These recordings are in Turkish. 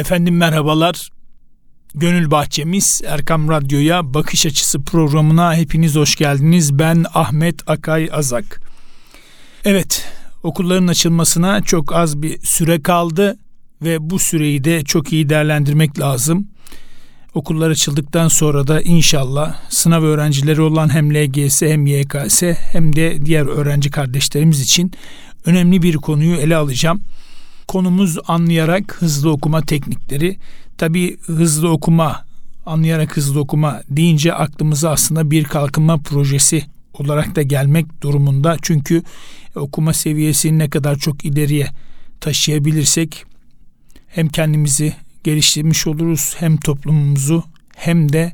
Efendim merhabalar. Gönül Bahçemiz Erkam Radyo'ya Bakış Açısı programına hepiniz hoş geldiniz. Ben Ahmet Akay Azak. Evet, okulların açılmasına çok az bir süre kaldı ve bu süreyi de çok iyi değerlendirmek lazım. Okullar açıldıktan sonra da inşallah sınav öğrencileri olan hem LGS hem YKS hem de diğer öğrenci kardeşlerimiz için önemli bir konuyu ele alacağım. Konumuz anlayarak hızlı okuma teknikleri. Tabi hızlı okuma, anlayarak hızlı okuma deyince aklımıza aslında bir kalkınma projesi olarak da gelmek durumunda. Çünkü okuma seviyesini ne kadar çok ileriye taşıyabilirsek hem kendimizi geliştirmiş oluruz hem toplumumuzu hem de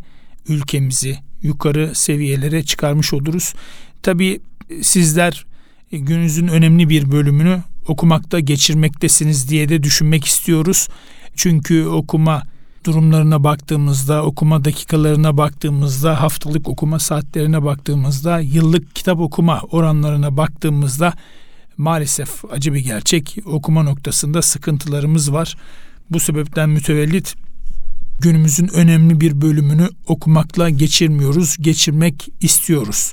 ülkemizi yukarı seviyelere çıkarmış oluruz. Tabi sizler gününüzün önemli bir bölümünü okumakta geçirmektesiniz diye de düşünmek istiyoruz. Çünkü okuma durumlarına baktığımızda, okuma dakikalarına baktığımızda, haftalık okuma saatlerine baktığımızda, yıllık kitap okuma oranlarına baktığımızda maalesef acı bir gerçek okuma noktasında sıkıntılarımız var. Bu sebepten mütevellit günümüzün önemli bir bölümünü okumakla geçirmiyoruz, geçirmek istiyoruz.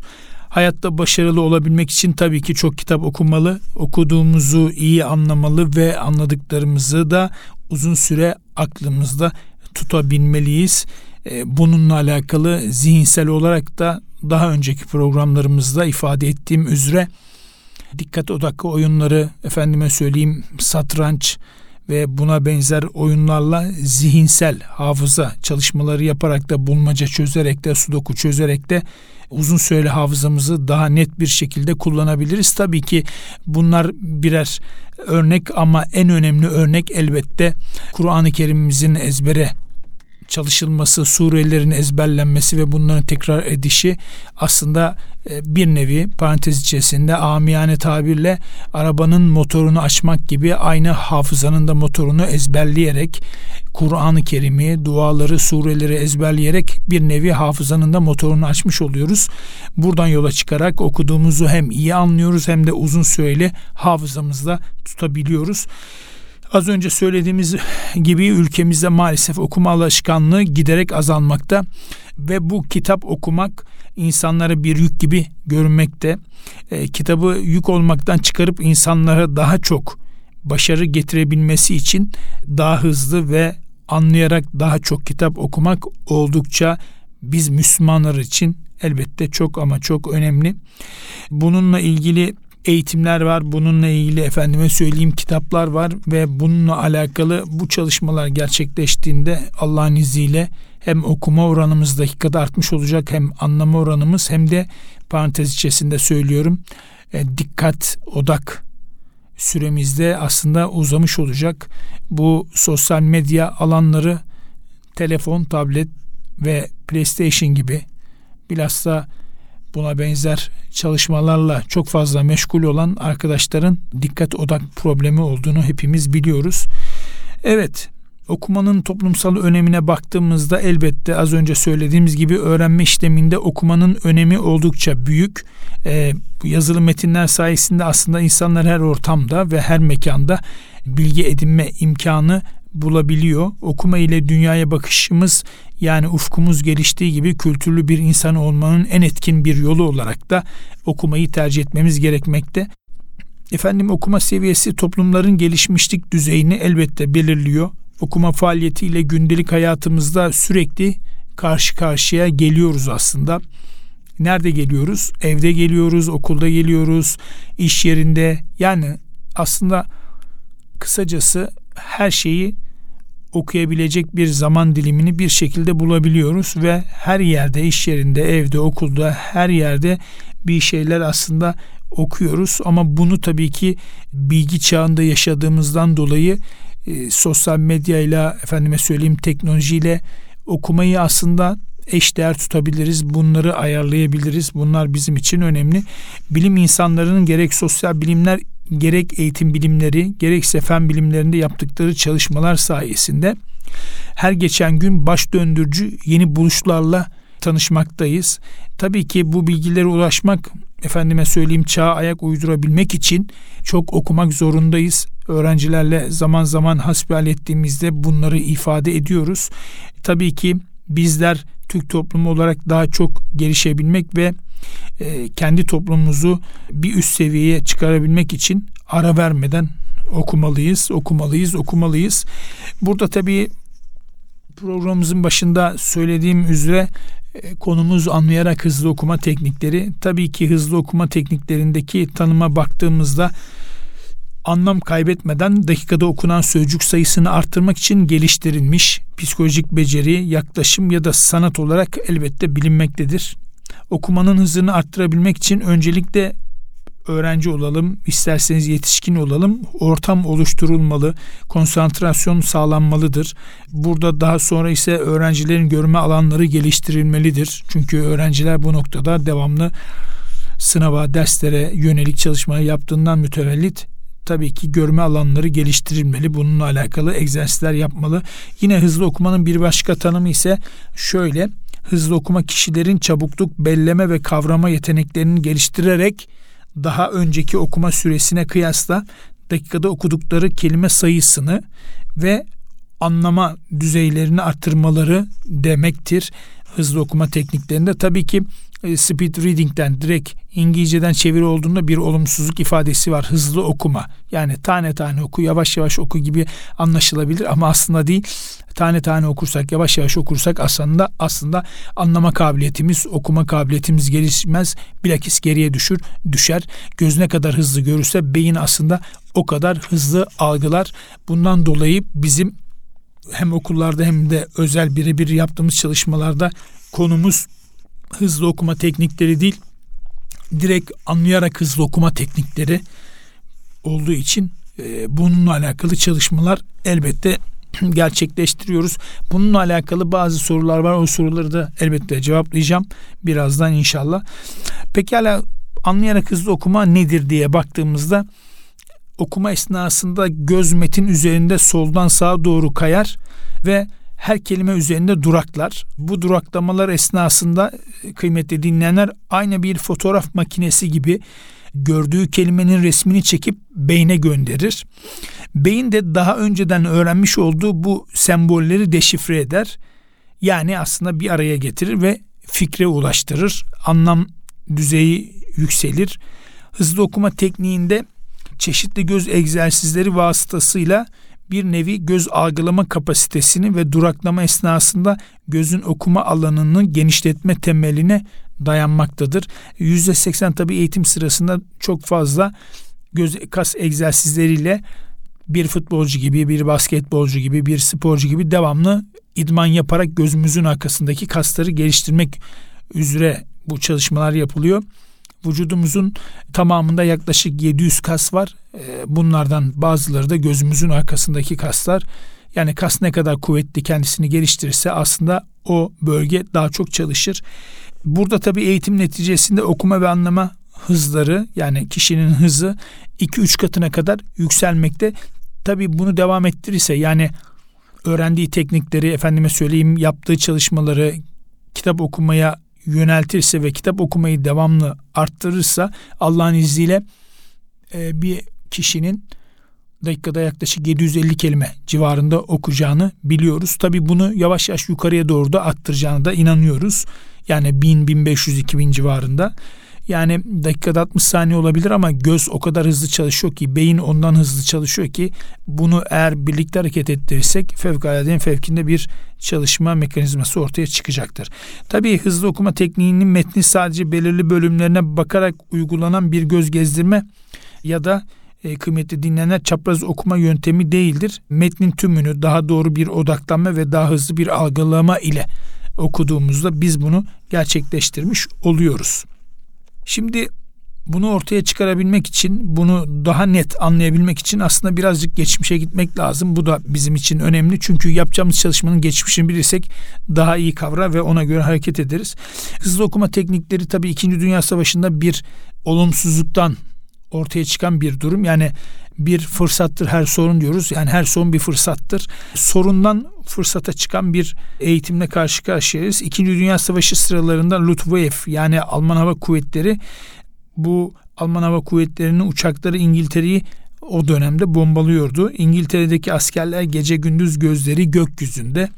Hayatta başarılı olabilmek için tabii ki çok kitap okumalı, okuduğumuzu iyi anlamalı ve anladıklarımızı da uzun süre aklımızda tutabilmeliyiz. E, bununla alakalı zihinsel olarak da daha önceki programlarımızda ifade ettiğim üzere dikkat odaklı oyunları efendime söyleyeyim satranç ve buna benzer oyunlarla zihinsel hafıza çalışmaları yaparak da bulmaca çözerek de sudoku çözerek de uzun süreli hafızamızı daha net bir şekilde kullanabiliriz. Tabii ki bunlar birer örnek ama en önemli örnek elbette Kur'an-ı Kerim'imizin ezbere çalışılması, surelerin ezberlenmesi ve bunların tekrar edişi aslında e, bir nevi parantez içerisinde amiyane tabirle arabanın motorunu açmak gibi aynı hafızanın da motorunu ezberleyerek Kur'an-ı Kerim'i, duaları, sureleri ezberleyerek bir nevi hafızanın da motorunu açmış oluyoruz. Buradan yola çıkarak okuduğumuzu hem iyi anlıyoruz hem de uzun süreli hafızamızda tutabiliyoruz. Az önce söylediğimiz gibi ülkemizde maalesef okuma alışkanlığı giderek azalmakta ve bu kitap okumak insanlara bir yük gibi görünmekte. E, kitabı yük olmaktan çıkarıp insanlara daha çok başarı getirebilmesi için daha hızlı ve anlayarak daha çok kitap okumak oldukça biz Müslümanlar için elbette çok ama çok önemli. Bununla ilgili eğitimler var. Bununla ilgili efendime söyleyeyim kitaplar var ve bununla alakalı bu çalışmalar gerçekleştiğinde Allah'ın izniyle hem okuma oranımız dakikada artmış olacak hem anlama oranımız hem de parantez içerisinde söylüyorum e, dikkat odak süremizde aslında uzamış olacak. Bu sosyal medya alanları telefon, tablet ve PlayStation gibi bilhassa buna benzer çalışmalarla çok fazla meşgul olan arkadaşların dikkat odak problemi olduğunu hepimiz biliyoruz. Evet, okumanın toplumsal önemine baktığımızda elbette az önce söylediğimiz gibi öğrenme işleminde okumanın önemi oldukça büyük. Ee, yazılı metinler sayesinde aslında insanlar her ortamda ve her mekanda bilgi edinme imkanı bulabiliyor. Okuma ile dünyaya bakışımız yani ufkumuz geliştiği gibi kültürlü bir insan olmanın en etkin bir yolu olarak da okumayı tercih etmemiz gerekmekte. Efendim okuma seviyesi toplumların gelişmişlik düzeyini elbette belirliyor. Okuma faaliyetiyle gündelik hayatımızda sürekli karşı karşıya geliyoruz aslında. Nerede geliyoruz? Evde geliyoruz, okulda geliyoruz, iş yerinde. Yani aslında kısacası her şeyi okuyabilecek bir zaman dilimini bir şekilde bulabiliyoruz ve her yerde iş yerinde, evde, okulda her yerde bir şeyler aslında okuyoruz ama bunu tabii ki bilgi çağında yaşadığımızdan dolayı e, sosyal medyayla efendime söyleyeyim teknolojiyle okumayı aslında eşdeğer tutabiliriz. Bunları ayarlayabiliriz. Bunlar bizim için önemli. Bilim insanlarının gerek sosyal bilimler gerek eğitim bilimleri gerekse fen bilimlerinde yaptıkları çalışmalar sayesinde her geçen gün baş döndürücü yeni buluşlarla tanışmaktayız. Tabii ki bu bilgilere ulaşmak efendime söyleyeyim çağa ayak uydurabilmek için çok okumak zorundayız. Öğrencilerle zaman zaman hasbihal ettiğimizde bunları ifade ediyoruz. Tabii ki bizler Türk toplumu olarak daha çok gelişebilmek ve e, kendi toplumumuzu bir üst seviyeye çıkarabilmek için ara vermeden okumalıyız, okumalıyız, okumalıyız. Burada tabii programımızın başında söylediğim üzere e, konumuz anlayarak hızlı okuma teknikleri. Tabii ki hızlı okuma tekniklerindeki tanıma baktığımızda anlam kaybetmeden dakikada okunan sözcük sayısını arttırmak için geliştirilmiş psikolojik beceri, yaklaşım ya da sanat olarak elbette bilinmektedir. Okumanın hızını arttırabilmek için öncelikle öğrenci olalım, isterseniz yetişkin olalım, ortam oluşturulmalı, konsantrasyon sağlanmalıdır. Burada daha sonra ise öğrencilerin görme alanları geliştirilmelidir. Çünkü öğrenciler bu noktada devamlı sınava, derslere yönelik çalışma yaptığından mütevellit tabii ki görme alanları geliştirilmeli. Bununla alakalı egzersizler yapmalı. Yine hızlı okumanın bir başka tanımı ise şöyle. Hızlı okuma kişilerin çabukluk, belleme ve kavrama yeteneklerini geliştirerek daha önceki okuma süresine kıyasla dakikada okudukları kelime sayısını ve anlama düzeylerini arttırmaları demektir. Hızlı okuma tekniklerinde tabii ki e, speed reading'den direkt İngilizceden çeviri olduğunda bir olumsuzluk ifadesi var. Hızlı okuma. Yani tane tane oku, yavaş yavaş oku gibi anlaşılabilir ama aslında değil. Tane tane okursak, yavaş yavaş okursak aslında aslında anlama kabiliyetimiz, okuma kabiliyetimiz gelişmez. Bilakis geriye düşür, düşer. Göz ne kadar hızlı görürse beyin aslında o kadar hızlı algılar. Bundan dolayı bizim hem okullarda hem de özel birebir yaptığımız çalışmalarda konumuz hızlı okuma teknikleri değil, direkt anlayarak hızlı okuma teknikleri olduğu için e, bununla alakalı çalışmalar elbette gerçekleştiriyoruz. Bununla alakalı bazı sorular var. O soruları da elbette cevaplayacağım birazdan inşallah. Pekala anlayarak hızlı okuma nedir diye baktığımızda okuma esnasında göz metin üzerinde soldan sağa doğru kayar ve her kelime üzerinde duraklar. Bu duraklamalar esnasında e, kıymetli dinleyenler aynı bir fotoğraf makinesi gibi gördüğü kelimenin resmini çekip beyne gönderir. Beyin de daha önceden öğrenmiş olduğu bu sembolleri deşifre eder. Yani aslında bir araya getirir ve fikre ulaştırır. Anlam düzeyi yükselir. Hızlı okuma tekniğinde çeşitli göz egzersizleri vasıtasıyla bir nevi göz algılama kapasitesini ve duraklama esnasında gözün okuma alanını genişletme temeline dayanmaktadır. %80 tabi eğitim sırasında çok fazla göz kas egzersizleriyle bir futbolcu gibi, bir basketbolcu gibi, bir sporcu gibi devamlı idman yaparak gözümüzün arkasındaki kasları geliştirmek üzere bu çalışmalar yapılıyor. Vücudumuzun tamamında yaklaşık 700 kas var. Ee, bunlardan bazıları da gözümüzün arkasındaki kaslar. Yani kas ne kadar kuvvetli kendisini geliştirirse aslında o bölge daha çok çalışır. Burada tabii eğitim neticesinde okuma ve anlama hızları yani kişinin hızı 2-3 katına kadar yükselmekte. Tabii bunu devam ettirirse yani öğrendiği teknikleri efendime söyleyeyim yaptığı çalışmaları kitap okumaya yöneltirse ve kitap okumayı devamlı arttırırsa Allah'ın izniyle e, bir kişinin dakikada yaklaşık 750 kelime civarında okuyacağını biliyoruz. Tabi bunu yavaş yavaş yukarıya doğru da arttıracağını da inanıyoruz. Yani 1000, 1500, 2000 civarında. Yani dakikada 60 saniye olabilir ama göz o kadar hızlı çalışıyor ki beyin ondan hızlı çalışıyor ki bunu eğer birlikte hareket ettirirsek fevkaladenin fevkinde bir çalışma mekanizması ortaya çıkacaktır. Tabii hızlı okuma tekniğinin metni sadece belirli bölümlerine bakarak uygulanan bir göz gezdirme ya da e, kıymetli dinleyenler çapraz okuma yöntemi değildir. Metnin tümünü daha doğru bir odaklanma ve daha hızlı bir algılama ile okuduğumuzda biz bunu gerçekleştirmiş oluyoruz. Şimdi bunu ortaya çıkarabilmek için, bunu daha net anlayabilmek için aslında birazcık geçmişe gitmek lazım. Bu da bizim için önemli. Çünkü yapacağımız çalışmanın geçmişini bilirsek daha iyi kavrar ve ona göre hareket ederiz. Hızlı okuma teknikleri tabii 2. Dünya Savaşı'nda bir olumsuzluktan ortaya çıkan bir durum. Yani bir fırsattır her sorun diyoruz. Yani her sorun bir fırsattır. Sorundan fırsata çıkan bir eğitimle karşı karşıyayız. İkinci Dünya Savaşı sıralarında Luftwaffe yani Alman Hava Kuvvetleri bu Alman Hava Kuvvetleri'nin uçakları İngiltere'yi o dönemde bombalıyordu. İngiltere'deki askerler gece gündüz gözleri gökyüzünde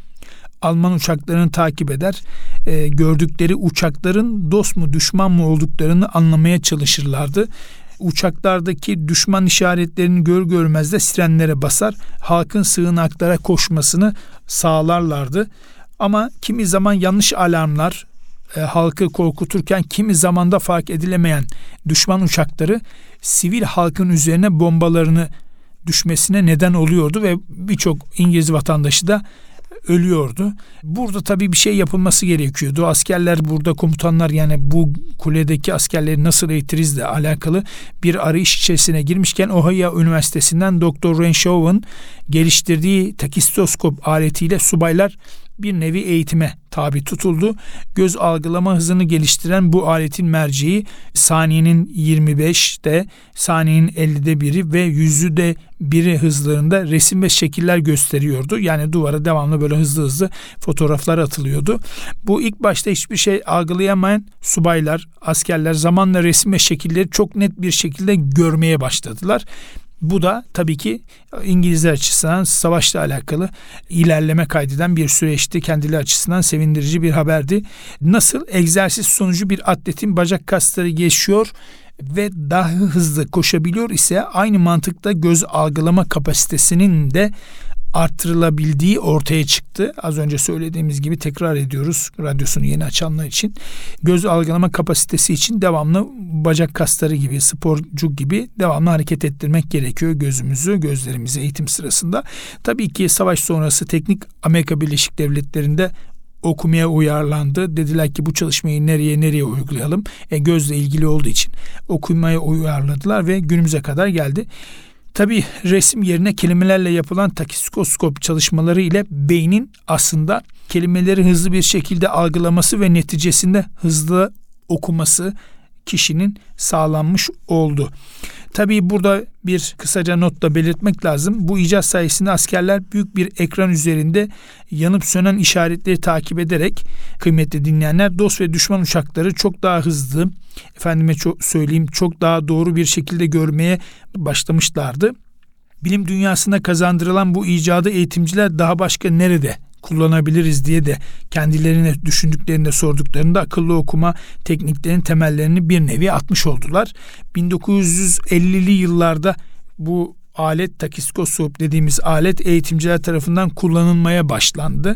Alman uçaklarını takip eder. E, gördükleri uçakların dost mu düşman mı olduklarını anlamaya çalışırlardı. Uçaklardaki düşman işaretlerini gör görmez de sirenlere basar, halkın sığınaklara koşmasını sağlarlardı. Ama kimi zaman yanlış alarmlar e, halkı korkuturken kimi zamanda fark edilemeyen düşman uçakları sivil halkın üzerine bombalarını düşmesine neden oluyordu ve birçok İngiliz vatandaşı da ölüyordu. Burada tabii bir şey yapılması gerekiyordu. Askerler burada komutanlar yani bu kuledeki askerleri nasıl eğitirizle alakalı bir arayış içerisine girmişken Ohio Üniversitesi'nden Dr. Renshawen geliştirdiği takistoskop aletiyle subaylar bir nevi eğitime tabi tutuldu. Göz algılama hızını geliştiren bu aletin merceği saniyenin 25'te, saniyenin 50'de biri ve yüzü de biri hızlarında resim ve şekiller gösteriyordu. Yani duvara devamlı böyle hızlı hızlı fotoğraflar atılıyordu. Bu ilk başta hiçbir şey algılayamayan subaylar, askerler zamanla resim ve şekilleri çok net bir şekilde görmeye başladılar. Bu da tabii ki İngilizler açısından savaşla alakalı ilerleme kaydeden bir süreçti. Kendileri açısından sevindirici bir haberdi. Nasıl egzersiz sonucu bir atletin bacak kasları geçiyor ve daha hızlı koşabiliyor ise aynı mantıkta göz algılama kapasitesinin de arttırılabildiği ortaya çıktı. Az önce söylediğimiz gibi tekrar ediyoruz radyosunu yeni açanlar için. Göz algılama kapasitesi için devamlı bacak kasları gibi, sporcu gibi devamlı hareket ettirmek gerekiyor gözümüzü, gözlerimizi eğitim sırasında. Tabii ki savaş sonrası teknik Amerika Birleşik Devletleri'nde okumaya uyarlandı. Dediler ki bu çalışmayı nereye nereye uygulayalım? E, gözle ilgili olduğu için okumaya uyarladılar ve günümüze kadar geldi. Tabi resim yerine kelimelerle yapılan takiskoskop çalışmaları ile beynin aslında kelimeleri hızlı bir şekilde algılaması ve neticesinde hızlı okuması kişinin sağlanmış oldu. Tabii burada bir kısaca notla belirtmek lazım. Bu icat sayesinde askerler büyük bir ekran üzerinde yanıp sönen işaretleri takip ederek kıymetli dinleyenler dost ve düşman uçakları çok daha hızlı, efendime çok söyleyeyim çok daha doğru bir şekilde görmeye başlamışlardı. Bilim dünyasına kazandırılan bu icadı eğitimciler daha başka nerede kullanabiliriz diye de kendilerine düşündüklerinde sorduklarında akıllı okuma tekniklerinin temellerini bir nevi atmış oldular. 1950'li yıllarda bu alet takistoskop dediğimiz alet eğitimciler tarafından kullanılmaya başlandı.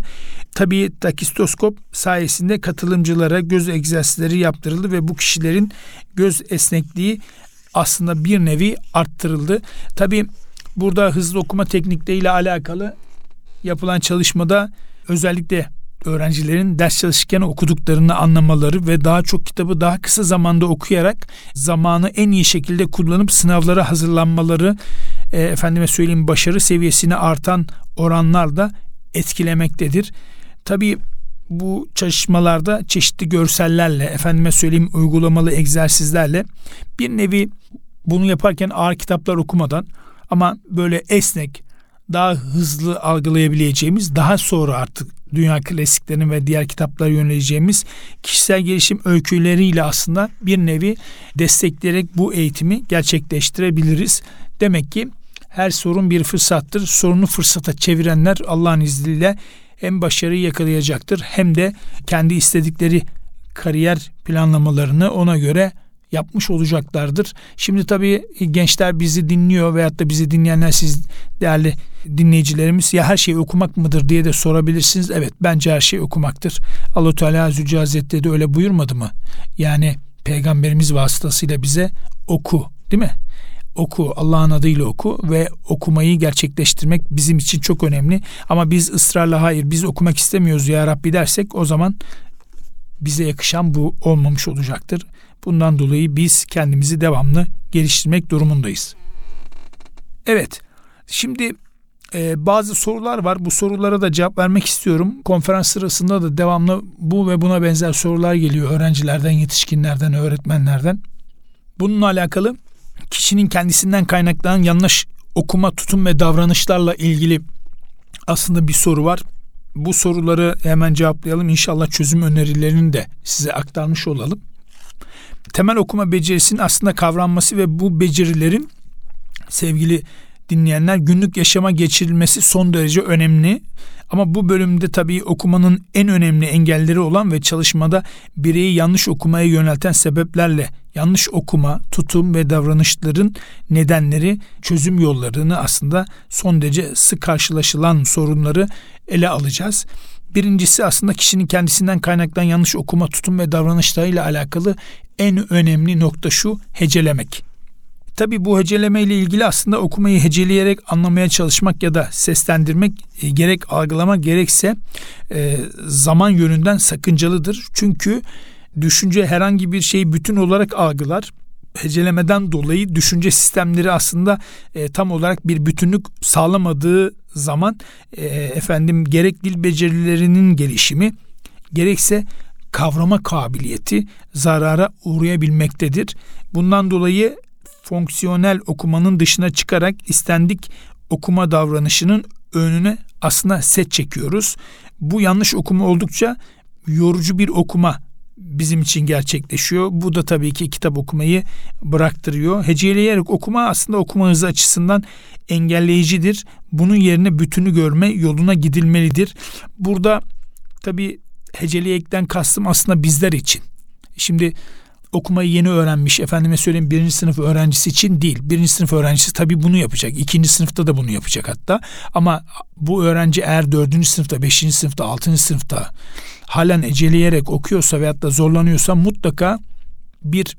Tabii takistoskop sayesinde katılımcılara göz egzersizleri yaptırıldı ve bu kişilerin göz esnekliği aslında bir nevi arttırıldı. Tabii burada hızlı okuma teknikleriyle alakalı yapılan çalışmada özellikle öğrencilerin ders çalışırken okuduklarını anlamaları ve daha çok kitabı daha kısa zamanda okuyarak zamanı en iyi şekilde kullanıp sınavlara hazırlanmaları e, efendime söyleyeyim başarı seviyesini artan oranlar da etkilemektedir. Tabii bu çalışmalarda çeşitli görsellerle efendime söyleyeyim uygulamalı egzersizlerle bir nevi bunu yaparken ağır kitaplar okumadan ama böyle esnek daha hızlı algılayabileceğimiz, daha sonra artık dünya klasiklerinin ve diğer kitaplara yöneleceğimiz kişisel gelişim öyküleriyle aslında bir nevi destekleyerek bu eğitimi gerçekleştirebiliriz. Demek ki her sorun bir fırsattır. Sorunu fırsata çevirenler Allah'ın izniyle hem başarıyı yakalayacaktır hem de kendi istedikleri kariyer planlamalarını ona göre yapmış olacaklardır. Şimdi tabii gençler bizi dinliyor veyahut da bizi dinleyenler siz değerli dinleyicilerimiz ya her şey okumak mıdır diye de sorabilirsiniz. Evet bence her şey okumaktır. Allah Teala Zülce Hazretleri de öyle buyurmadı mı? Yani peygamberimiz vasıtasıyla bize oku değil mi? Oku Allah'ın adıyla oku ve okumayı gerçekleştirmek bizim için çok önemli. Ama biz ısrarla hayır biz okumak istemiyoruz ya Rabbi dersek o zaman bize yakışan bu olmamış olacaktır. Bundan dolayı biz kendimizi devamlı geliştirmek durumundayız. Evet, şimdi e, bazı sorular var. Bu sorulara da cevap vermek istiyorum. Konferans sırasında da devamlı bu ve buna benzer sorular geliyor öğrencilerden, yetişkinlerden, öğretmenlerden. Bununla alakalı kişinin kendisinden kaynaklanan yanlış okuma, tutum ve davranışlarla ilgili aslında bir soru var. Bu soruları hemen cevaplayalım. İnşallah çözüm önerilerini de size aktarmış olalım. Temel okuma becerisinin aslında kavranması ve bu becerilerin sevgili dinleyenler günlük yaşama geçirilmesi son derece önemli. Ama bu bölümde tabii okumanın en önemli engelleri olan ve çalışmada bireyi yanlış okumaya yönelten sebeplerle yanlış okuma, tutum ve davranışların nedenleri, çözüm yollarını aslında son derece sık karşılaşılan sorunları ele alacağız. Birincisi aslında kişinin kendisinden kaynaklanan yanlış okuma, tutum ve davranışlarıyla alakalı en önemli nokta şu hecelemek. Tabi bu heceleme ile ilgili aslında okumayı heceleyerek anlamaya çalışmak ya da seslendirmek e, gerek algılamak gerekse e, zaman yönünden sakıncalıdır. Çünkü düşünce herhangi bir şeyi bütün olarak algılar. Hecelemeden dolayı düşünce sistemleri aslında e, tam olarak bir bütünlük sağlamadığı zaman e, efendim gerek dil becerilerinin gelişimi gerekse kavrama kabiliyeti zarara uğrayabilmektedir. Bundan dolayı fonksiyonel okumanın dışına çıkarak istendik okuma davranışının önüne aslında set çekiyoruz. Bu yanlış okuma oldukça yorucu bir okuma bizim için gerçekleşiyor. Bu da tabii ki kitap okumayı bıraktırıyor. Heceleyerek okuma aslında okuma hızı açısından engelleyicidir. Bunun yerine bütünü görme yoluna gidilmelidir. Burada tabii heceleyekten kastım aslında bizler için. Şimdi okumayı yeni öğrenmiş efendime söyleyeyim birinci sınıf öğrencisi için değil. Birinci sınıf öğrencisi tabii bunu yapacak. İkinci sınıfta da bunu yapacak hatta. Ama bu öğrenci eğer dördüncü sınıfta, beşinci sınıfta, altıncı sınıfta halen eceleyerek okuyorsa veyahut da zorlanıyorsa mutlaka bir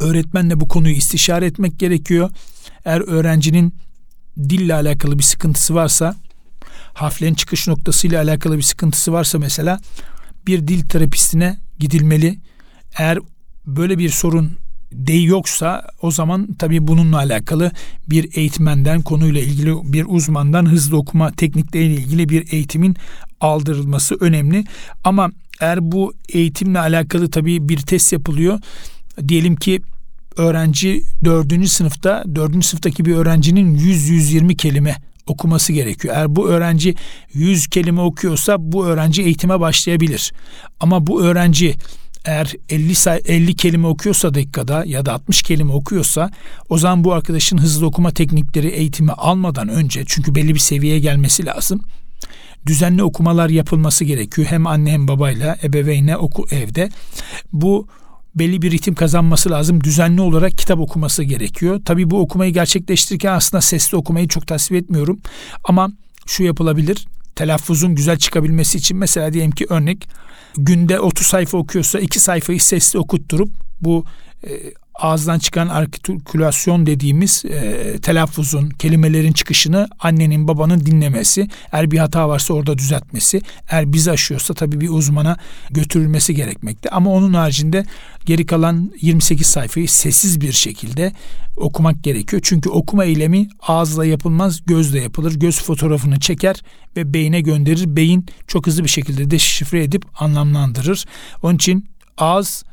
öğretmenle bu konuyu istişare etmek gerekiyor. Eğer öğrencinin dille alakalı bir sıkıntısı varsa, harflerin çıkış noktasıyla alakalı bir sıkıntısı varsa mesela bir dil terapistine gidilmeli. Eğer böyle bir sorun değil yoksa o zaman tabii bununla alakalı bir eğitmenden konuyla ilgili bir uzmandan hızlı okuma teknikleriyle ilgili bir eğitimin aldırılması önemli. Ama eğer bu eğitimle alakalı tabii bir test yapılıyor. Diyelim ki öğrenci dördüncü sınıfta dördüncü sınıftaki bir öğrencinin 100-120 kelime okuması gerekiyor. Eğer bu öğrenci 100 kelime okuyorsa bu öğrenci eğitime başlayabilir. Ama bu öğrenci eğer 50 say 50 kelime okuyorsa dakikada ya da 60 kelime okuyorsa o zaman bu arkadaşın hızlı okuma teknikleri eğitimi almadan önce çünkü belli bir seviyeye gelmesi lazım. Düzenli okumalar yapılması gerekiyor. Hem anne hem babayla ebeveyne oku evde. Bu belli bir ritim kazanması lazım. Düzenli olarak kitap okuması gerekiyor. Tabii bu okumayı gerçekleştirirken aslında sesli okumayı çok tasvip etmiyorum. Ama şu yapılabilir. Telaffuzun güzel çıkabilmesi için mesela diyelim ki örnek günde 30 sayfa okuyorsa 2 sayfayı sesli okutturup bu e, ağızdan çıkan artikülasyon dediğimiz e, telaffuzun, kelimelerin çıkışını annenin babanın dinlemesi. Eğer bir hata varsa orada düzeltmesi. Eğer bizi aşıyorsa tabii bir uzmana götürülmesi gerekmekte. Ama onun haricinde geri kalan 28 sayfayı sessiz bir şekilde okumak gerekiyor. Çünkü okuma eylemi ağızla yapılmaz, gözle yapılır. Göz fotoğrafını çeker ve beyine gönderir. Beyin çok hızlı bir şekilde deşifre edip anlamlandırır. Onun için ağız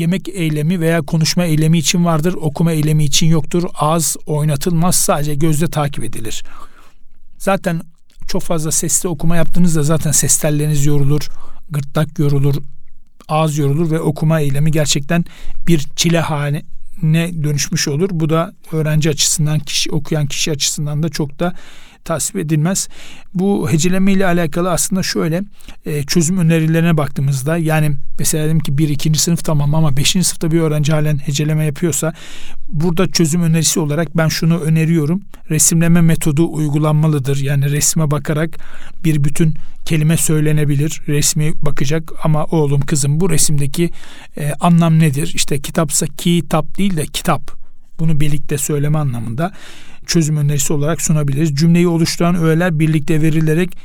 yemek eylemi veya konuşma eylemi için vardır. Okuma eylemi için yoktur. Ağız oynatılmaz sadece gözle takip edilir. Zaten çok fazla sesli okuma yaptığınızda zaten ses telleriniz yorulur, gırtlak yorulur, ağız yorulur ve okuma eylemi gerçekten bir çile haline dönüşmüş olur. Bu da öğrenci açısından, kişi okuyan kişi açısından da çok da tasvip edilmez. Bu heceleme ile alakalı aslında şöyle e, çözüm önerilerine baktığımızda yani mesela dedim ki bir ikinci sınıf tamam ama beşinci sınıfta bir öğrenci halen heceleme yapıyorsa burada çözüm önerisi olarak ben şunu öneriyorum. Resimleme metodu uygulanmalıdır. Yani resme bakarak bir bütün kelime söylenebilir. Resmi bakacak ama oğlum kızım bu resimdeki e, anlam nedir? İşte kitapsa kitap değil de kitap. Bunu birlikte söyleme anlamında çözüm önerisi olarak sunabiliriz. Cümleyi oluşturan öğeler birlikte verilerek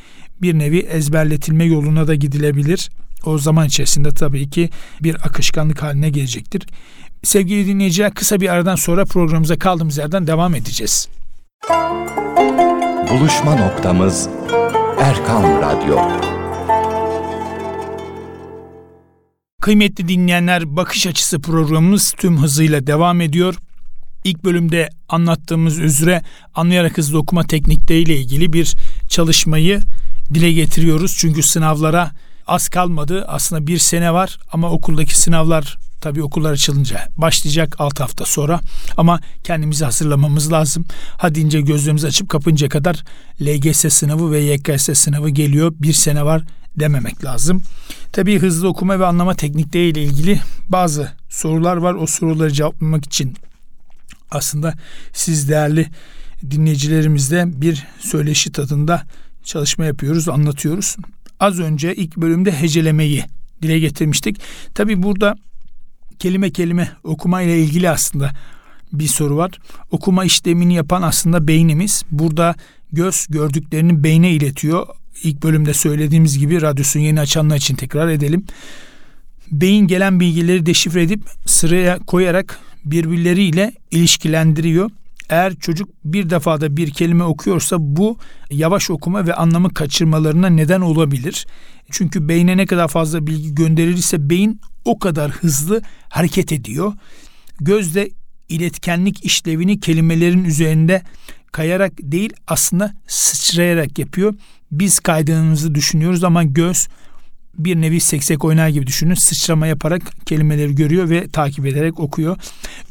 bir nevi ezberletilme yoluna da gidilebilir. O zaman içerisinde tabii ki bir akışkanlık haline gelecektir. Sevgili dinleyiciler kısa bir aradan sonra programımıza kaldığımız yerden devam edeceğiz. Buluşma noktamız Erkan Radyo. Kıymetli dinleyenler Bakış Açısı programımız tüm hızıyla devam ediyor. İlk bölümde anlattığımız üzere anlayarak hızlı okuma teknikleriyle ilgili bir çalışmayı dile getiriyoruz. Çünkü sınavlara az kalmadı. Aslında bir sene var ama okuldaki sınavlar tabii okullar açılınca başlayacak 6 hafta sonra. Ama kendimizi hazırlamamız lazım. Hadi ince gözlerimizi açıp kapınca kadar LGS sınavı ve YKS sınavı geliyor. Bir sene var dememek lazım. Tabii hızlı okuma ve anlama teknikleriyle ilgili bazı sorular var. O soruları cevaplamak için aslında siz değerli dinleyicilerimizle bir söyleşi tadında çalışma yapıyoruz, anlatıyoruz. Az önce ilk bölümde hecelemeyi dile getirmiştik. Tabi burada kelime kelime okuma ile ilgili aslında bir soru var. Okuma işlemini yapan aslında beynimiz. Burada göz gördüklerini beyne iletiyor. İlk bölümde söylediğimiz gibi radyosunu yeni açanlar için tekrar edelim. Beyin gelen bilgileri deşifre edip sıraya koyarak birbirleriyle ilişkilendiriyor. Eğer çocuk bir defada bir kelime okuyorsa bu yavaş okuma ve anlamı kaçırmalarına neden olabilir. Çünkü beyne ne kadar fazla bilgi gönderilirse beyin o kadar hızlı hareket ediyor. Gözde iletkenlik işlevini kelimelerin üzerinde kayarak değil aslında sıçrayarak yapıyor. Biz kaydığımızı düşünüyoruz ama göz bir nevi seksek oynar gibi düşünün. Sıçrama yaparak kelimeleri görüyor ve takip ederek okuyor.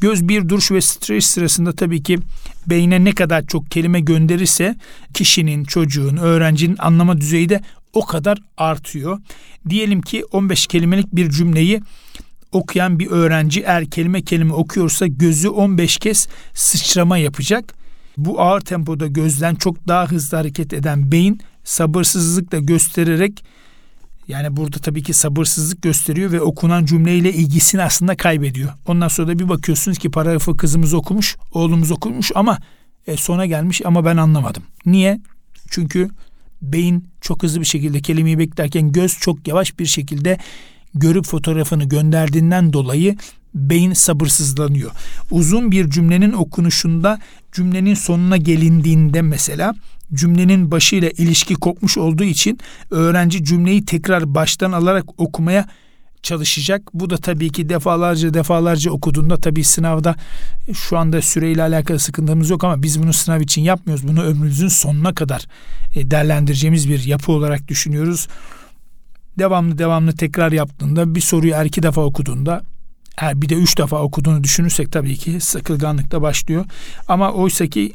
Göz bir duruş ve stres sırasında tabii ki beyne ne kadar çok kelime gönderirse kişinin, çocuğun, öğrencinin anlama düzeyi de o kadar artıyor. Diyelim ki 15 kelimelik bir cümleyi okuyan bir öğrenci eğer kelime kelime okuyorsa gözü 15 kez sıçrama yapacak. Bu ağır tempoda gözden çok daha hızlı hareket eden beyin sabırsızlıkla göstererek yani burada tabii ki sabırsızlık gösteriyor ve okunan cümleyle ilgisini aslında kaybediyor. Ondan sonra da bir bakıyorsunuz ki paragrafı kızımız okumuş, oğlumuz okumuş ama e, sona gelmiş ama ben anlamadım. Niye? Çünkü beyin çok hızlı bir şekilde kelimeyi beklerken göz çok yavaş bir şekilde görüp fotoğrafını gönderdiğinden dolayı beyin sabırsızlanıyor. Uzun bir cümlenin okunuşunda cümlenin sonuna gelindiğinde mesela cümlenin başıyla ilişki kopmuş olduğu için öğrenci cümleyi tekrar baştan alarak okumaya çalışacak. Bu da tabii ki defalarca defalarca okuduğunda tabii sınavda şu anda süreyle alakalı sıkıntımız yok ama biz bunu sınav için yapmıyoruz. Bunu ömrümüzün sonuna kadar e, değerlendireceğimiz bir yapı olarak düşünüyoruz. Devamlı devamlı tekrar yaptığında bir soruyu er iki defa okuduğunda eğer bir de üç defa okuduğunu düşünürsek tabii ki sıkılganlık da başlıyor. Ama oysa ki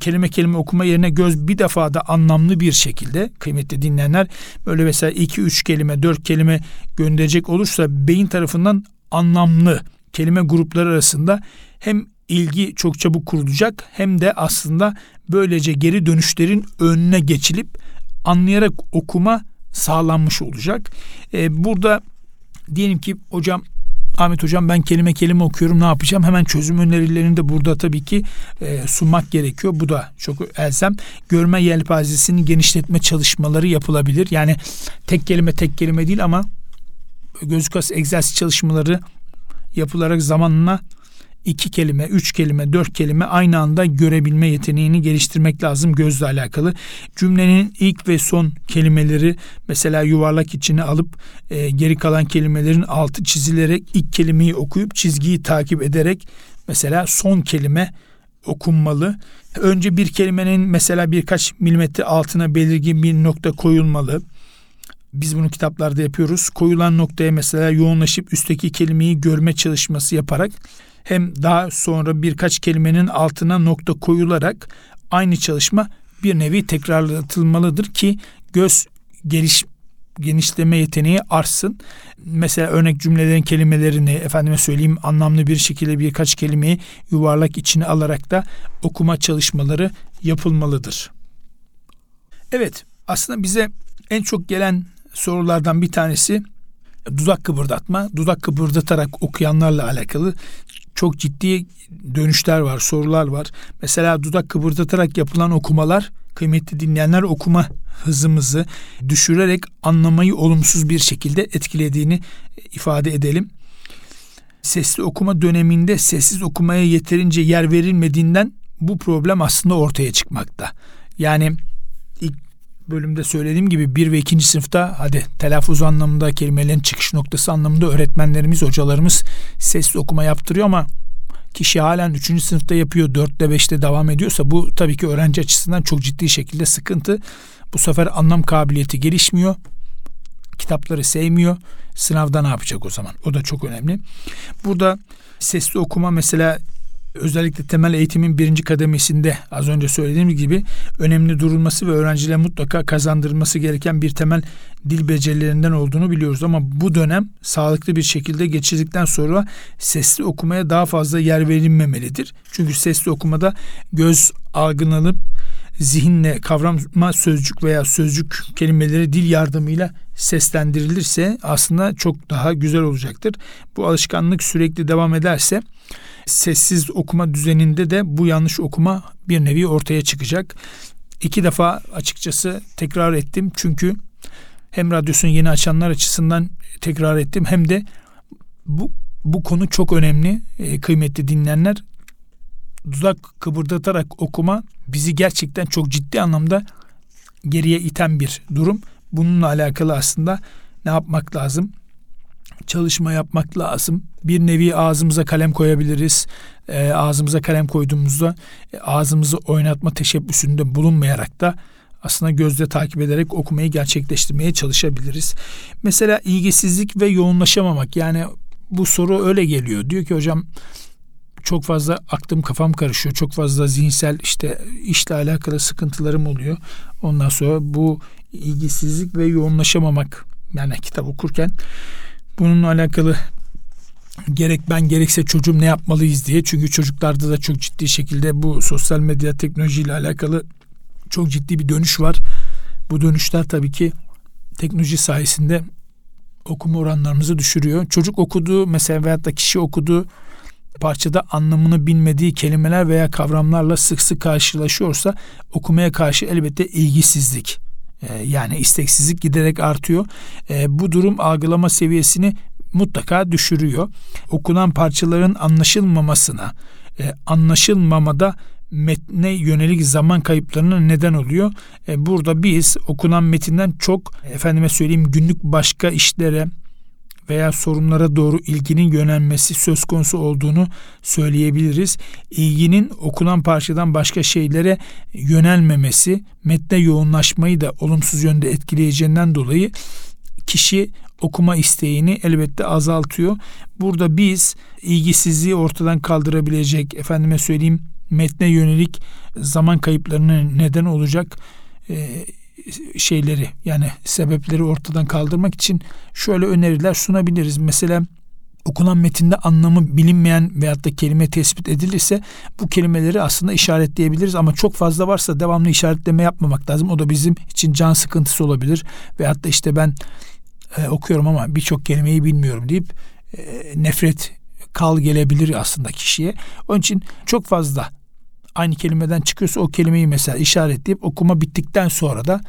kelime kelime okuma yerine göz bir defa da anlamlı bir şekilde kıymetli dinleyenler böyle mesela iki üç kelime dört kelime gönderecek olursa beyin tarafından anlamlı kelime grupları arasında hem ilgi çok çabuk kurulacak hem de aslında böylece geri dönüşlerin önüne geçilip anlayarak okuma sağlanmış olacak. Ee, burada diyelim ki hocam Ahmet Hocam ben kelime kelime okuyorum ne yapacağım? Hemen çözüm önerilerini de burada tabii ki e, sunmak gerekiyor. Bu da çok elzem. Görme yelpazesini genişletme çalışmaları yapılabilir. Yani tek kelime tek kelime değil ama gözlük arası egzersiz çalışmaları yapılarak zamanla iki kelime, üç kelime, dört kelime aynı anda görebilme yeteneğini geliştirmek lazım gözle alakalı. Cümlenin ilk ve son kelimeleri mesela yuvarlak içine alıp e, geri kalan kelimelerin altı çizilerek ilk kelimeyi okuyup çizgiyi takip ederek mesela son kelime okunmalı. Önce bir kelimenin mesela birkaç milimetre altına belirgin bir nokta koyulmalı. Biz bunu kitaplarda yapıyoruz. Koyulan noktaya mesela yoğunlaşıp üstteki kelimeyi görme çalışması yaparak hem daha sonra birkaç kelimenin altına nokta koyularak aynı çalışma bir nevi tekrarlatılmalıdır ki göz geliş genişleme yeteneği artsın. Mesela örnek cümlelerin kelimelerini efendime söyleyeyim anlamlı bir şekilde birkaç kelimeyi yuvarlak içine alarak da okuma çalışmaları yapılmalıdır. Evet aslında bize en çok gelen sorulardan bir tanesi dudak kıpırdatma. Dudak kıpırdatarak okuyanlarla alakalı çok ciddi dönüşler var, sorular var. Mesela dudak kıpırdatarak yapılan okumalar kıymetli dinleyenler okuma hızımızı düşürerek anlamayı olumsuz bir şekilde etkilediğini ifade edelim. Sesli okuma döneminde sessiz okumaya yeterince yer verilmediğinden bu problem aslında ortaya çıkmakta. Yani bölümde söylediğim gibi bir ve ikinci sınıfta hadi telaffuz anlamında kelimelerin çıkış noktası anlamında öğretmenlerimiz, hocalarımız sesli okuma yaptırıyor ama kişi halen 3. sınıfta yapıyor 4'te 5'te devam ediyorsa bu tabii ki öğrenci açısından çok ciddi şekilde sıkıntı. Bu sefer anlam kabiliyeti gelişmiyor. Kitapları sevmiyor. Sınavda ne yapacak o zaman? O da çok önemli. Burada sesli okuma mesela özellikle temel eğitimin birinci kademesinde az önce söylediğim gibi önemli durulması ve öğrencilere mutlaka kazandırılması gereken bir temel dil becerilerinden olduğunu biliyoruz. Ama bu dönem sağlıklı bir şekilde geçirdikten sonra sesli okumaya daha fazla yer verilmemelidir. Çünkü sesli okumada göz algılanıp zihinle kavrama sözcük veya sözcük kelimeleri dil yardımıyla seslendirilirse aslında çok daha güzel olacaktır. Bu alışkanlık sürekli devam ederse sessiz okuma düzeninde de bu yanlış okuma bir nevi ortaya çıkacak. İki defa açıkçası tekrar ettim çünkü hem radyosunu yeni açanlar açısından tekrar ettim hem de bu bu konu çok önemli e, kıymetli dinleyenler. Dudak kıpırdatarak okuma bizi gerçekten çok ciddi anlamda geriye iten bir durum. Bununla alakalı aslında ne yapmak lazım? Çalışma yapmak lazım. Bir nevi ağzımıza kalem koyabiliriz. E, ağzımıza kalem koyduğumuzda e, ağzımızı oynatma teşebbüsünde bulunmayarak da aslında gözle takip ederek okumayı gerçekleştirmeye çalışabiliriz. Mesela ilgisizlik ve yoğunlaşamamak yani bu soru öyle geliyor. Diyor ki hocam çok fazla aklım kafam karışıyor. Çok fazla zihinsel işte işle alakalı sıkıntılarım oluyor. Ondan sonra bu ilgisizlik ve yoğunlaşamamak yani kitap okurken bununla alakalı gerek ben gerekse çocuğum ne yapmalıyız diye. Çünkü çocuklarda da çok ciddi şekilde bu sosyal medya teknolojiyle alakalı çok ciddi bir dönüş var. Bu dönüşler tabii ki teknoloji sayesinde okuma oranlarımızı düşürüyor. Çocuk okuduğu mesela veyahut da kişi okuduğu parçada anlamını bilmediği kelimeler veya kavramlarla sık sık karşılaşıyorsa okumaya karşı elbette ilgisizlik ee, yani isteksizlik giderek artıyor. Ee, bu durum algılama seviyesini mutlaka düşürüyor. Okunan parçaların anlaşılmamasına, e, anlaşılmamada metne yönelik zaman kayıplarına neden oluyor. E, burada biz okunan metinden çok efendime söyleyeyim günlük başka işlere veya sorunlara doğru ilginin yönelmesi söz konusu olduğunu söyleyebiliriz. İlginin okunan parçadan başka şeylere yönelmemesi metne yoğunlaşmayı da olumsuz yönde etkileyeceğinden dolayı kişi okuma isteğini elbette azaltıyor. Burada biz ilgisizliği ortadan kaldırabilecek efendime söyleyeyim metne yönelik zaman kayıplarına neden olacak e, şeyleri yani sebepleri ortadan kaldırmak için şöyle öneriler sunabiliriz. Mesela okunan metinde anlamı bilinmeyen veyahut da kelime tespit edilirse bu kelimeleri aslında işaretleyebiliriz ama çok fazla varsa devamlı işaretleme yapmamak lazım. O da bizim için can sıkıntısı olabilir veyahut da işte ben e, okuyorum ama birçok kelimeyi bilmiyorum deyip e, nefret kal gelebilir aslında kişiye. Onun için çok fazla aynı kelimeden çıkıyorsa o kelimeyi mesela işaretleyip okuma bittikten sonra da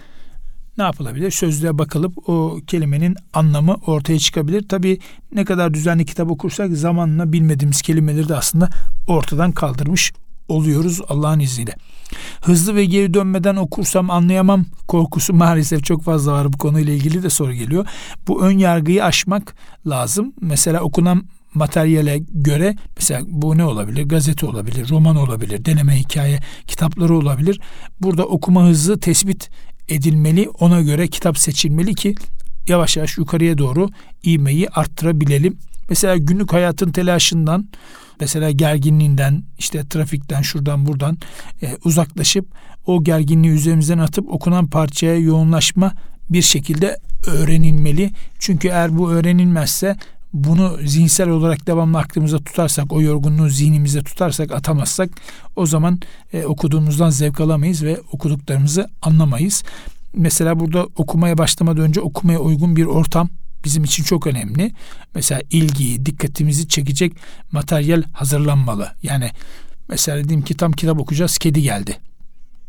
ne yapılabilir? Sözlüğe bakılıp o kelimenin anlamı ortaya çıkabilir. Tabii ne kadar düzenli kitap okursak zamanla bilmediğimiz kelimeleri de aslında ortadan kaldırmış oluyoruz Allah'ın izniyle. Hızlı ve geri dönmeden okursam anlayamam korkusu maalesef çok fazla var bu konuyla ilgili de soru geliyor. Bu ön yargıyı aşmak lazım. Mesela okunan materyale göre mesela bu ne olabilir? Gazete olabilir, roman olabilir, deneme hikaye kitapları olabilir. Burada okuma hızı tespit edilmeli. Ona göre kitap seçilmeli ki yavaş yavaş yukarıya doğru ivmeyi arttırabilelim. Mesela günlük hayatın telaşından, mesela gerginliğinden, işte trafikten, şuradan buradan e, uzaklaşıp o gerginliği üzerimizden atıp okunan parçaya yoğunlaşma bir şekilde öğrenilmeli. Çünkü eğer bu öğrenilmezse bunu zihinsel olarak devamlı aklımıza tutarsak, o yorgunluğu zihnimize tutarsak, atamazsak o zaman e, okuduğumuzdan zevk alamayız ve okuduklarımızı anlamayız. Mesela burada okumaya başlamadan önce okumaya uygun bir ortam bizim için çok önemli. Mesela ilgiyi, dikkatimizi çekecek materyal hazırlanmalı. Yani mesela dedim ki tam kitap okuyacağız, kedi geldi.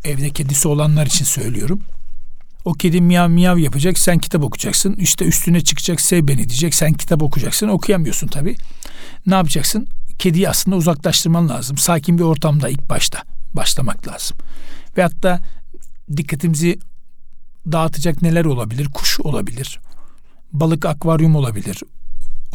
Evde kedisi olanlar için söylüyorum. O kedi miyav miyav yapacak sen kitap okuyacaksın. İşte üstüne çıkacak sev beni diyecek sen kitap okuyacaksın. Okuyamıyorsun tabii. Ne yapacaksın? Kediyi aslında uzaklaştırman lazım. Sakin bir ortamda ilk başta başlamak lazım. Ve hatta dikkatimizi dağıtacak neler olabilir? Kuş olabilir. Balık akvaryum olabilir.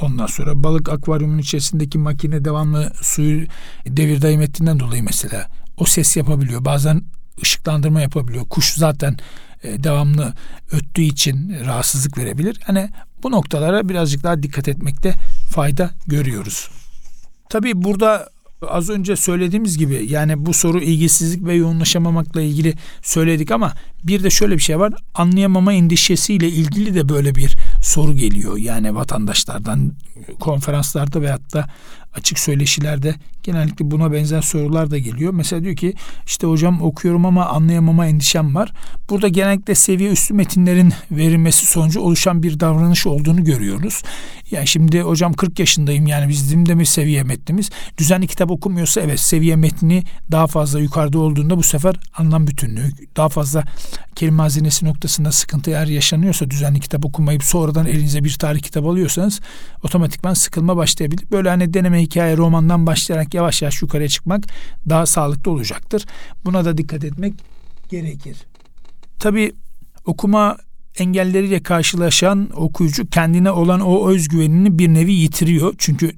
Ondan sonra balık akvaryumun içerisindeki makine devamlı suyu devir daim ettiğinden dolayı mesela o ses yapabiliyor. Bazen ışıklandırma yapabiliyor. Kuş zaten e, devamlı öttüğü için rahatsızlık verebilir. Hani bu noktalara birazcık daha dikkat etmekte fayda görüyoruz. Tabii burada az önce söylediğimiz gibi yani bu soru ilgisizlik ve yoğunlaşamamakla ilgili söyledik ama bir de şöyle bir şey var. Anlayamama endişesiyle ilgili de böyle bir soru geliyor. Yani vatandaşlardan konferanslarda veyahut da açık söyleşilerde genellikle buna benzer sorular da geliyor. Mesela diyor ki işte hocam okuyorum ama anlayamama endişem var. Burada genellikle seviye üstü metinlerin verilmesi sonucu oluşan bir davranış olduğunu görüyoruz. Yani şimdi hocam 40 yaşındayım yani bizim de mi seviye metnimiz? Düzenli kitap okumuyorsa evet seviye metni daha fazla yukarıda olduğunda bu sefer anlam bütünlüğü daha fazla kelime hazinesi noktasında sıkıntı eğer yaşanıyorsa düzenli kitap okumayıp sonradan elinize bir tarih kitap alıyorsanız otomatikman sıkılma başlayabilir. Böyle hani deneme hikaye romandan başlayarak yavaş yavaş yukarıya çıkmak daha sağlıklı olacaktır. Buna da dikkat etmek gerekir. Tabi okuma engelleriyle karşılaşan okuyucu kendine olan o özgüvenini bir nevi yitiriyor. Çünkü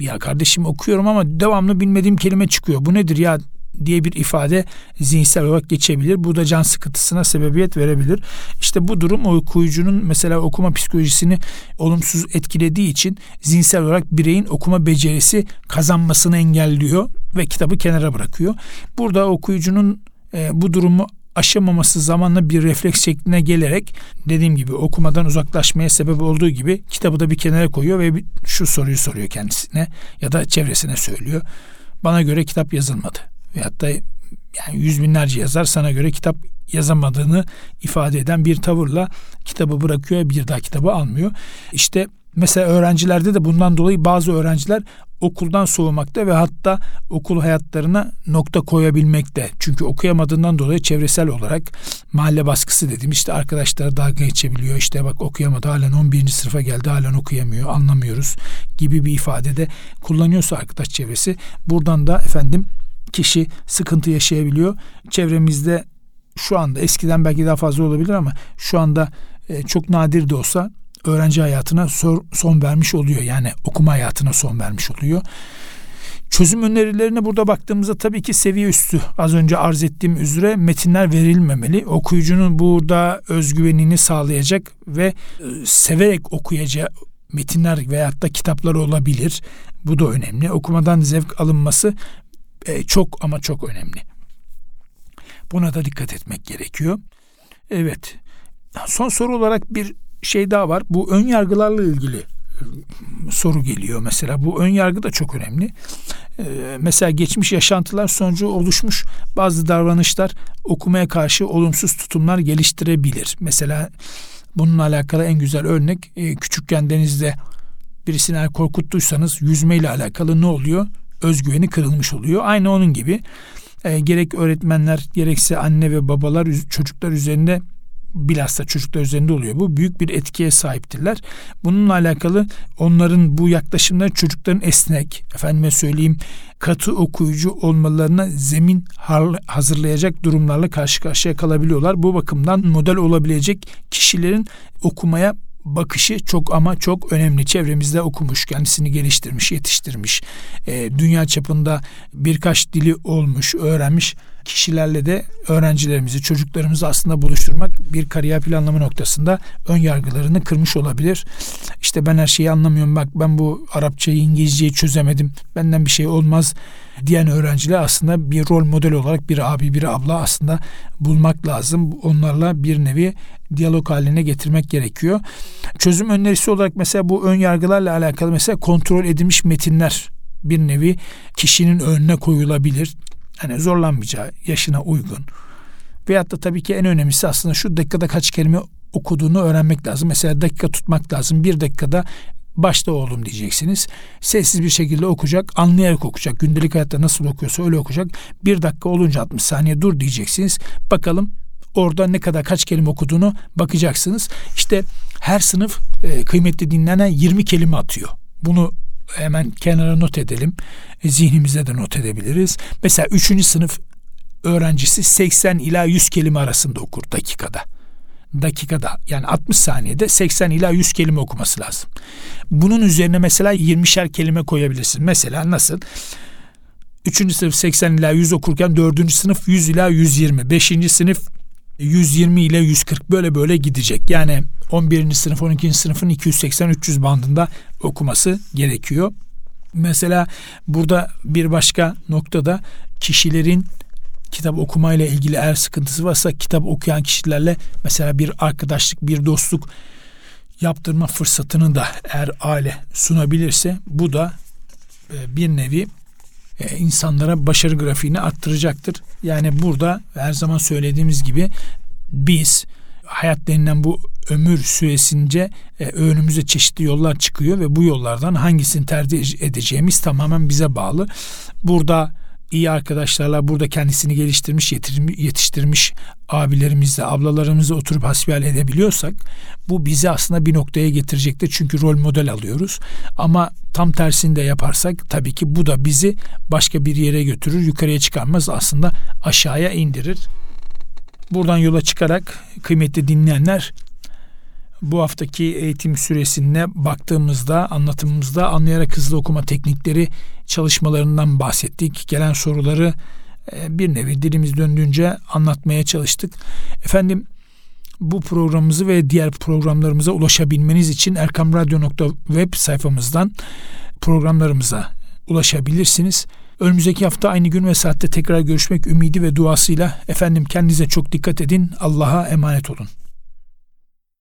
ya kardeşim okuyorum ama devamlı bilmediğim kelime çıkıyor. Bu nedir ya diye bir ifade zihinsel olarak geçebilir. Bu da can sıkıntısına sebebiyet verebilir. İşte bu durum okuyucunun mesela okuma psikolojisini olumsuz etkilediği için zihinsel olarak bireyin okuma becerisi kazanmasını engelliyor ve kitabı kenara bırakıyor. Burada okuyucunun e, bu durumu aşamaması zamanla bir refleks şekline gelerek dediğim gibi okumadan uzaklaşmaya sebep olduğu gibi kitabı da bir kenara koyuyor ve şu soruyu soruyor kendisine ya da çevresine söylüyor. Bana göre kitap yazılmadı veyahut da yani yüz binlerce yazar sana göre kitap yazamadığını ifade eden bir tavırla kitabı bırakıyor bir daha kitabı almıyor. İşte mesela öğrencilerde de bundan dolayı bazı öğrenciler okuldan soğumakta ve hatta okul hayatlarına nokta koyabilmekte. Çünkü okuyamadığından dolayı çevresel olarak mahalle baskısı dedim işte arkadaşlar dalga geçebiliyor. İşte bak okuyamadı halen 11. sınıfa geldi halen okuyamıyor anlamıyoruz gibi bir ifadede kullanıyorsa arkadaş çevresi buradan da efendim kişi sıkıntı yaşayabiliyor. Çevremizde şu anda eskiden belki daha fazla olabilir ama şu anda e, çok nadir de olsa öğrenci hayatına son vermiş oluyor. Yani okuma hayatına son vermiş oluyor. Çözüm önerilerine burada baktığımızda tabii ki seviye üstü az önce arz ettiğim üzere metinler verilmemeli. Okuyucunun burada özgüvenini sağlayacak ve e, severek okuyacağı metinler veyahut da kitaplar olabilir. Bu da önemli. Okumadan zevk alınması e, çok ama çok önemli. Buna da dikkat etmek gerekiyor. Evet. Son soru olarak bir şey daha var. Bu ön yargılarla ilgili e, soru geliyor mesela. Bu ön yargı da çok önemli. Ee, mesela geçmiş yaşantılar sonucu oluşmuş bazı davranışlar okumaya karşı olumsuz tutumlar geliştirebilir. Mesela bununla alakalı en güzel örnek e, küçükken denizde birisini korkuttuysanız yüzme ile alakalı ne oluyor? Özgüveni kırılmış oluyor. Aynı onun gibi e, gerek öğretmenler gerekse anne ve babalar çocuklar üzerinde bilhassa çocuklar üzerinde oluyor. Bu büyük bir etkiye sahiptirler. Bununla alakalı onların bu yaklaşımları çocukların esnek, efendime söyleyeyim katı okuyucu olmalarına zemin hazırlayacak durumlarla karşı karşıya kalabiliyorlar. Bu bakımdan model olabilecek kişilerin okumaya bakışı çok ama çok önemli. Çevremizde okumuş, kendisini geliştirmiş, yetiştirmiş, e, dünya çapında birkaç dili olmuş, öğrenmiş kişilerle de öğrencilerimizi, çocuklarımızı aslında buluşturmak bir kariyer planlama noktasında ön yargılarını kırmış olabilir. İşte ben her şeyi anlamıyorum bak ben bu Arapçayı, İngilizceyi çözemedim. Benden bir şey olmaz diyen öğrenciler aslında bir rol model olarak bir abi, bir abla aslında bulmak lazım. Onlarla bir nevi diyalog haline getirmek gerekiyor. Çözüm önerisi olarak mesela bu ön yargılarla alakalı mesela kontrol edilmiş metinler bir nevi kişinin önüne koyulabilir. Hani zorlanmayacağı yaşına uygun. Veyahut da tabii ki en önemlisi aslında şu dakikada kaç kelime okuduğunu öğrenmek lazım. Mesela dakika tutmak lazım. Bir dakikada başta oğlum diyeceksiniz. Sessiz bir şekilde okuyacak, anlayarak okuyacak. Gündelik hayatta nasıl okuyorsa öyle okuyacak. Bir dakika olunca 60 saniye dur diyeceksiniz. Bakalım orada ne kadar kaç kelime okuduğunu bakacaksınız. İşte her sınıf e, kıymetli dinlenen 20 kelime atıyor. Bunu hemen kenara not edelim. E, zihnimize de not edebiliriz. Mesela 3. sınıf öğrencisi 80 ila 100 kelime arasında okur dakikada. dakikada yani 60 saniyede 80 ila 100 kelime okuması lazım. Bunun üzerine mesela 20'şer kelime koyabilirsin. Mesela nasıl? 3. sınıf 80 ila 100 okurken 4. sınıf 100 ila 120. 5. sınıf 120 ile 140 böyle böyle gidecek. Yani 11. sınıf 12. sınıfın 280-300 bandında okuması gerekiyor. Mesela burada bir başka noktada kişilerin kitap okumayla ilgili eğer sıkıntısı varsa kitap okuyan kişilerle mesela bir arkadaşlık, bir dostluk yaptırma fırsatını da eğer aile sunabilirse bu da e, bir nevi e, insanlara başarı grafiğini arttıracaktır. Yani burada her zaman söylediğimiz gibi biz hayat denilen bu ömür süresince e, önümüze çeşitli yollar çıkıyor ve bu yollardan hangisini tercih edeceğimiz tamamen bize bağlı. Burada iyi arkadaşlarla burada kendisini geliştirmiş, yetiştirmiş abilerimizle, ablalarımızla oturup hasbihal edebiliyorsak bu bizi aslında bir noktaya getirecektir. Çünkü rol model alıyoruz. Ama tam tersini de yaparsak tabii ki bu da bizi başka bir yere götürür, yukarıya çıkarmaz aslında aşağıya indirir. Buradan yola çıkarak kıymetli dinleyenler bu haftaki eğitim süresine baktığımızda, anlatımımızda anlayarak hızlı okuma teknikleri çalışmalarından bahsettik. Gelen soruları e, bir nevi dilimiz döndüğünce anlatmaya çalıştık. Efendim bu programımızı ve diğer programlarımıza ulaşabilmeniz için erkamradyo.web sayfamızdan programlarımıza ulaşabilirsiniz. Önümüzdeki hafta aynı gün ve saatte tekrar görüşmek ümidi ve duasıyla efendim kendinize çok dikkat edin. Allah'a emanet olun.